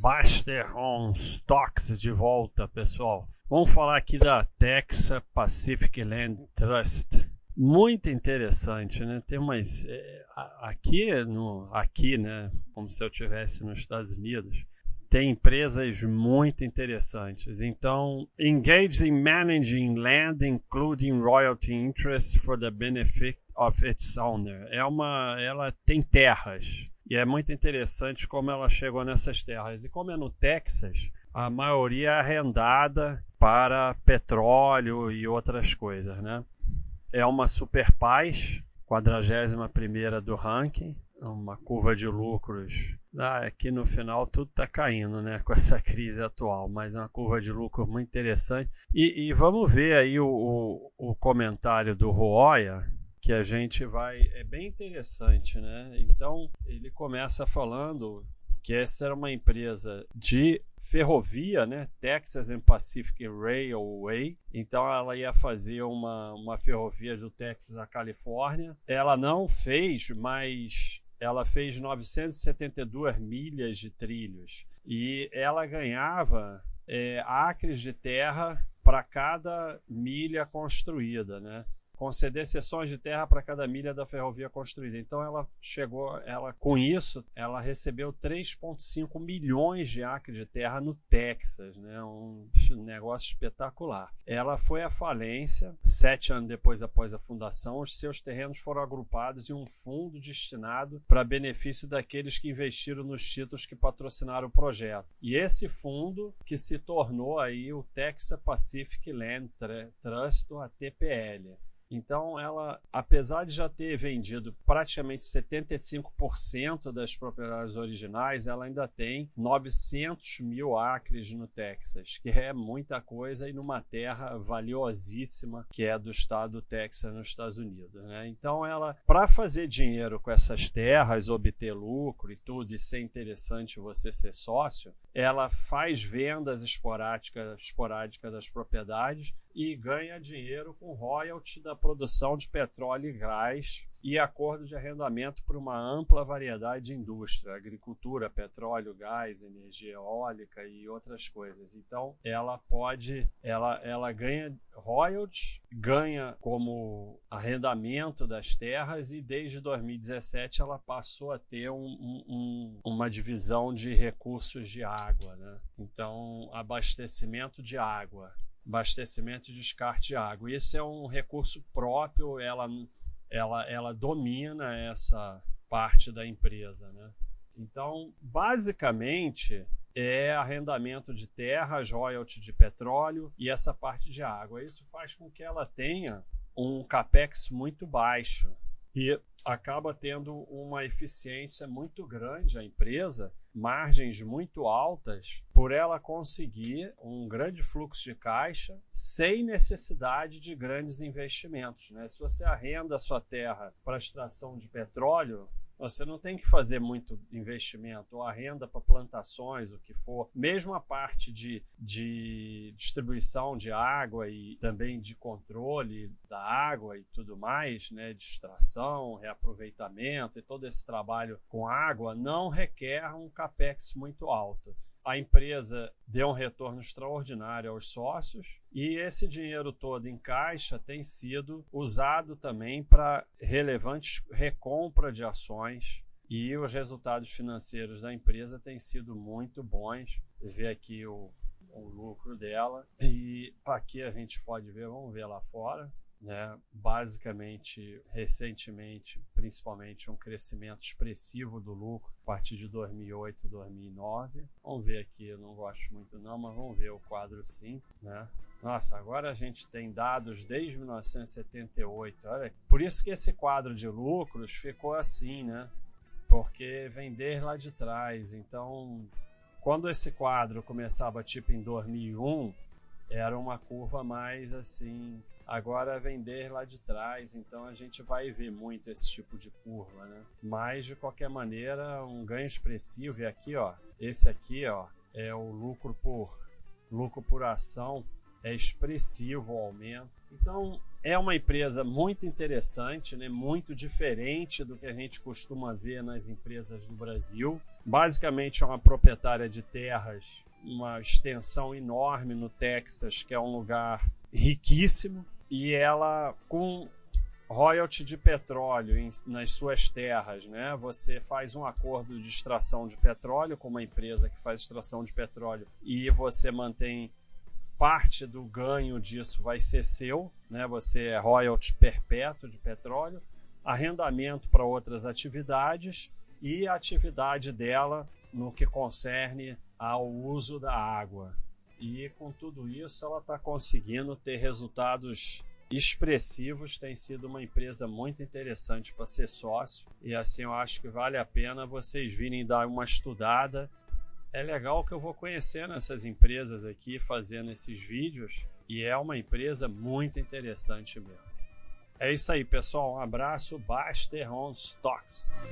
Baster on Stocks de volta, pessoal. Vamos falar aqui da Texas Pacific Land Trust. Muito interessante, né? Tem umas é, aqui no aqui, né? Como se eu tivesse nos Estados Unidos. Tem empresas muito interessantes. Então, engage in managing land, including royalty interest for the benefit of its owner. É uma, ela tem terras e é muito interessante como ela chegou nessas terras. E como é no Texas, a maioria é arrendada para petróleo e outras coisas, né? É uma super paz, 41 do ranking, uma curva de lucros. Ah, aqui no final tudo está caindo, né? Com essa crise atual, mas é uma curva de lucro muito interessante. E, e vamos ver aí o, o, o comentário do Roya, que a gente vai. É bem interessante, né? Então, ele começa falando que essa era uma empresa de ferrovia, né? Texas and Pacific Railway. Então ela ia fazer uma, uma ferrovia do Texas à Califórnia. Ela não fez, mas ela fez 972 milhas de trilhos e ela ganhava é, acres de terra para cada milha construída, né? Conceder cessões de terra para cada milha da ferrovia construída. Então ela chegou, ela com isso, ela recebeu 3,5 milhões de acres de terra no Texas, né? Um negócio espetacular. Ela foi à falência sete anos depois após a fundação. Os seus terrenos foram agrupados em um fundo destinado para benefício daqueles que investiram nos títulos que patrocinaram o projeto. E esse fundo que se tornou aí o Texas Pacific Land Trust, ou ATPL. Então, ela, apesar de já ter vendido praticamente 75% das propriedades originais, ela ainda tem 900 mil acres no Texas, que é muita coisa e numa terra valiosíssima que é do estado do Texas, nos Estados Unidos. Né? Então, ela, para fazer dinheiro com essas terras, obter lucro e tudo, e ser interessante você ser sócio, ela faz vendas esporádicas, esporádicas das propriedades e ganha dinheiro com royalty da produção de petróleo e gás e acordo de arrendamento para uma ampla variedade de indústria, agricultura, petróleo, gás, energia eólica e outras coisas. Então, ela pode, ela, ela ganha royalties, ganha como arrendamento das terras e desde 2017 ela passou a ter um, um, uma divisão de recursos de água, né? Então, abastecimento de água abastecimento e descarte de água. Isso é um recurso próprio, ela, ela, ela domina essa parte da empresa. Né? Então, basicamente, é arrendamento de terras, royalty de petróleo e essa parte de água. Isso faz com que ela tenha um capex muito baixo e acaba tendo uma eficiência muito grande a empresa, margens muito altas, por ela conseguir um grande fluxo de caixa sem necessidade de grandes investimentos. Né? Se você arrenda a sua terra para extração de petróleo, você não tem que fazer muito investimento ou a renda para plantações, o que for. Mesmo a parte de, de distribuição de água e também de controle da água e tudo mais, né, de extração, reaproveitamento e todo esse trabalho com água, não requer um capex muito alto a empresa deu um retorno extraordinário aos sócios e esse dinheiro todo em caixa tem sido usado também para relevantes recompra de ações e os resultados financeiros da empresa têm sido muito bons. Vê aqui o, o lucro dela e aqui a gente pode ver, vamos ver lá fora né? basicamente, recentemente, principalmente, um crescimento expressivo do lucro a partir de 2008, 2009. Vamos ver aqui, eu não gosto muito não, mas vamos ver o quadro 5, né? Nossa, agora a gente tem dados desde 1978. Olha, por isso que esse quadro de lucros ficou assim, né? Porque vender lá de trás. Então, quando esse quadro começava tipo em 2001, era uma curva mais assim agora vender lá de trás, então a gente vai ver muito esse tipo de curva, né? Mas de qualquer maneira, um ganho expressivo e aqui, ó, esse aqui, ó, é o lucro por lucro por ação, é expressivo o aumento Então, é uma empresa muito interessante, né? muito diferente do que a gente costuma ver nas empresas do Brasil. Basicamente, é uma proprietária de terras, uma extensão enorme no Texas, que é um lugar riquíssimo, e ela, com royalty de petróleo em, nas suas terras, né? Você faz um acordo de extração de petróleo com uma empresa que faz extração de petróleo e você mantém parte do ganho disso vai ser seu, né? Você é royalty perpétuo de petróleo, arrendamento para outras atividades e a atividade dela no que concerne ao uso da água. E com tudo isso, ela está conseguindo ter resultados expressivos. Tem sido uma empresa muito interessante para ser sócio. E assim eu acho que vale a pena vocês virem dar uma estudada é legal que eu vou conhecendo essas empresas aqui, fazendo esses vídeos, e é uma empresa muito interessante mesmo. É isso aí, pessoal. Um abraço. Baster on Stocks.